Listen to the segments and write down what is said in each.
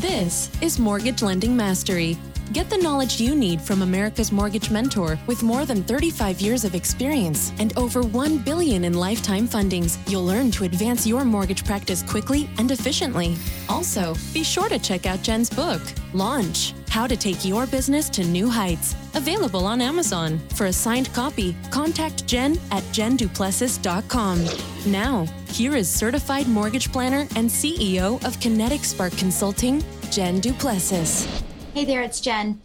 This is Mortgage Lending Mastery. Get the knowledge you need from America's Mortgage Mentor with more than 35 years of experience and over 1 billion in lifetime fundings. You'll learn to advance your mortgage practice quickly and efficiently. Also, be sure to check out Jen's book, Launch: How to Take Your Business to New Heights, available on Amazon. For a signed copy, contact Jen at jenduplessis.com. Now, here is certified mortgage planner and CEO of Kinetic Spark Consulting, Jen Duplessis. Hey there, it's Jen.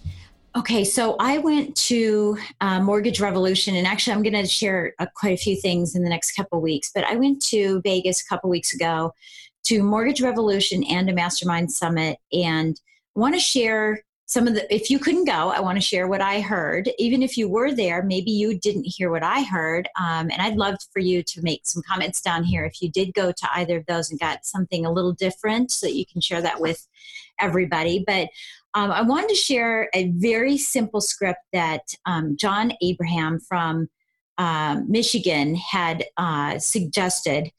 Okay, so I went to uh, Mortgage Revolution, and actually, I'm going to share uh, quite a few things in the next couple weeks. But I went to Vegas a couple weeks ago to Mortgage Revolution and a Mastermind Summit, and want to share some of the. If you couldn't go, I want to share what I heard. Even if you were there, maybe you didn't hear what I heard, um, and I'd love for you to make some comments down here if you did go to either of those and got something a little different, so that you can share that with everybody. But um, I wanted to share a very simple script that um, John Abraham from uh, Michigan had uh, suggested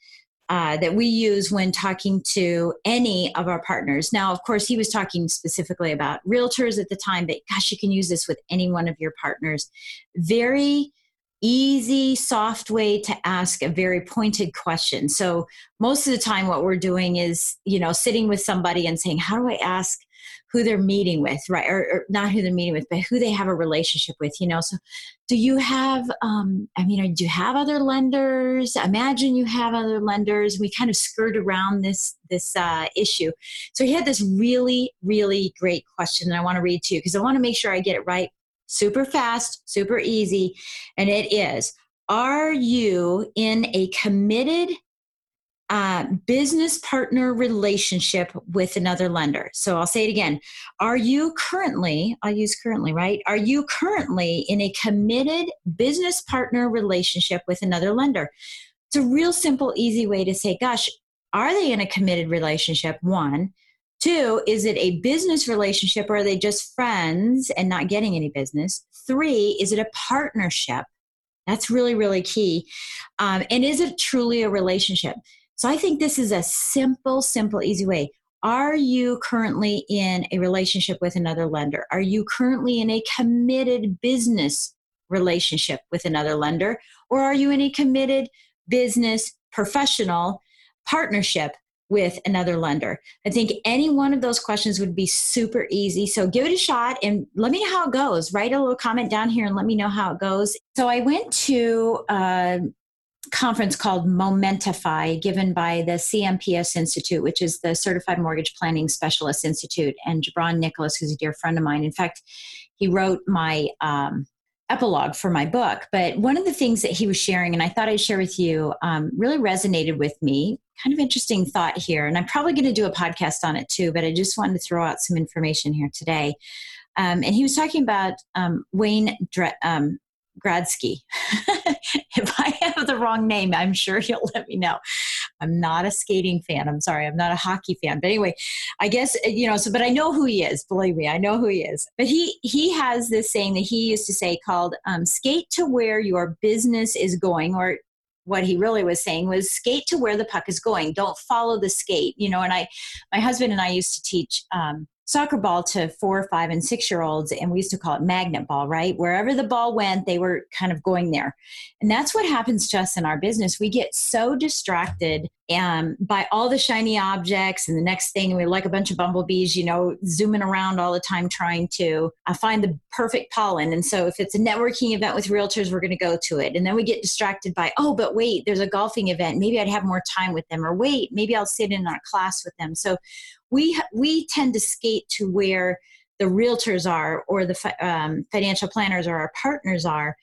uh, that we use when talking to any of our partners. Now, of course, he was talking specifically about realtors at the time, but gosh, you can use this with any one of your partners. Very easy, soft way to ask a very pointed question. So, most of the time, what we're doing is, you know, sitting with somebody and saying, How do I ask? Who they're meeting with, right? Or, or, not who they're meeting with, but who they have a relationship with, you know? So do you have, um, I mean, do you have other lenders? Imagine you have other lenders. We kind of skirt around this, this uh, issue. So he had this really, really great question that I want to read to you because I want to make sure I get it right. Super fast, super easy. And it is, are you in a committed uh, business partner relationship with another lender. So I'll say it again. Are you currently, I'll use currently, right? Are you currently in a committed business partner relationship with another lender? It's a real simple, easy way to say, gosh, are they in a committed relationship? One. Two, is it a business relationship or are they just friends and not getting any business? Three, is it a partnership? That's really, really key. Um, and is it truly a relationship? So I think this is a simple, simple, easy way. Are you currently in a relationship with another lender? Are you currently in a committed business relationship with another lender? Or are you in a committed business professional partnership with another lender? I think any one of those questions would be super easy. So give it a shot and let me know how it goes. Write a little comment down here and let me know how it goes. So I went to uh, conference called Momentify, given by the CMPS Institute, which is the Certified Mortgage Planning Specialist Institute, and Jabron Nicholas, who's a dear friend of mine. In fact, he wrote my um, epilogue for my book. But one of the things that he was sharing, and I thought I'd share with you, um, really resonated with me. Kind of interesting thought here, and I'm probably going to do a podcast on it too. But I just wanted to throw out some information here today. Um, and he was talking about um, Wayne Dre- um, Gradsky. if I have the wrong name, I'm sure you'll let me know. I'm not a skating fan. I'm sorry. I'm not a hockey fan. But anyway, I guess you know. So, but I know who he is. Believe me, I know who he is. But he he has this saying that he used to say called um, "skate to where your business is going," or what he really was saying was skate to where the puck is going. Don't follow the skate. You know. And I, my husband and I used to teach um, soccer ball to four, five, and six year olds, and we used to call it magnet ball, right? Wherever the ball went, they were kind of going there. And that's what happens to us in our business. We get so distracted um, by all the shiny objects, and the next thing we're like a bunch of bumblebees, you know, zooming around all the time trying to uh, find the perfect pollen. And so if it's a networking event with realtors, we're going to go to it. And then we get distracted by, oh, but wait, there's a golfing event. Maybe I'd have more time with them, or wait, maybe I'll sit in our class with them. So we we tend to skate to where the realtors are or the um, financial planners or our partners are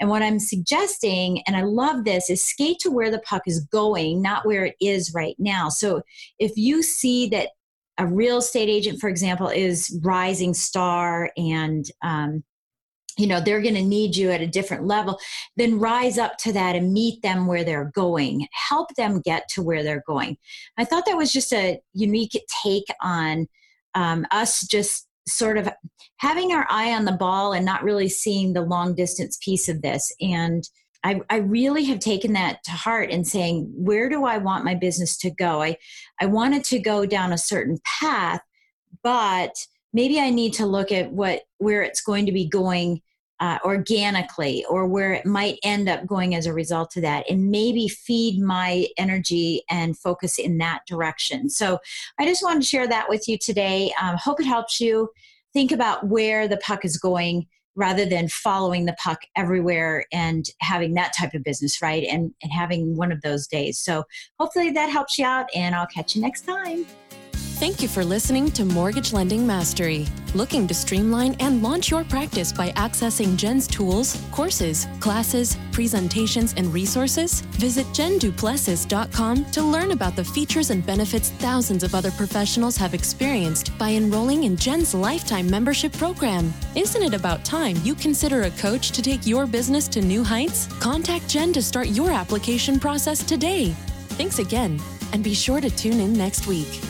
And what I'm suggesting, and I love this, is skate to where the puck is going, not where it is right now. So if you see that a real estate agent, for example, is rising star and um, you know they're going to need you at a different level then rise up to that and meet them where they're going help them get to where they're going i thought that was just a unique take on um, us just sort of having our eye on the ball and not really seeing the long distance piece of this. And I, I really have taken that to heart and saying where do i want my business to go? I i wanted to go down a certain path but maybe i need to look at what where it's going to be going uh, organically or where it might end up going as a result of that and maybe feed my energy and focus in that direction. So i just wanted to share that with you today. Um, hope it helps you think about where the puck is going rather than following the puck everywhere and having that type of business right? And, and having one of those days. So hopefully that helps you out and i'll catch you next time Thank you for listening to Mortgage Lending Mastery. Looking to streamline and launch your practice by accessing Jen's tools, courses, classes, presentations, and resources? Visit jenduplessis.com to learn about the features and benefits thousands of other professionals have experienced by enrolling in Jen's lifetime membership program. Isn't it about time you consider a coach to take your business to new heights? Contact Jen to start your application process today. Thanks again, and be sure to tune in next week.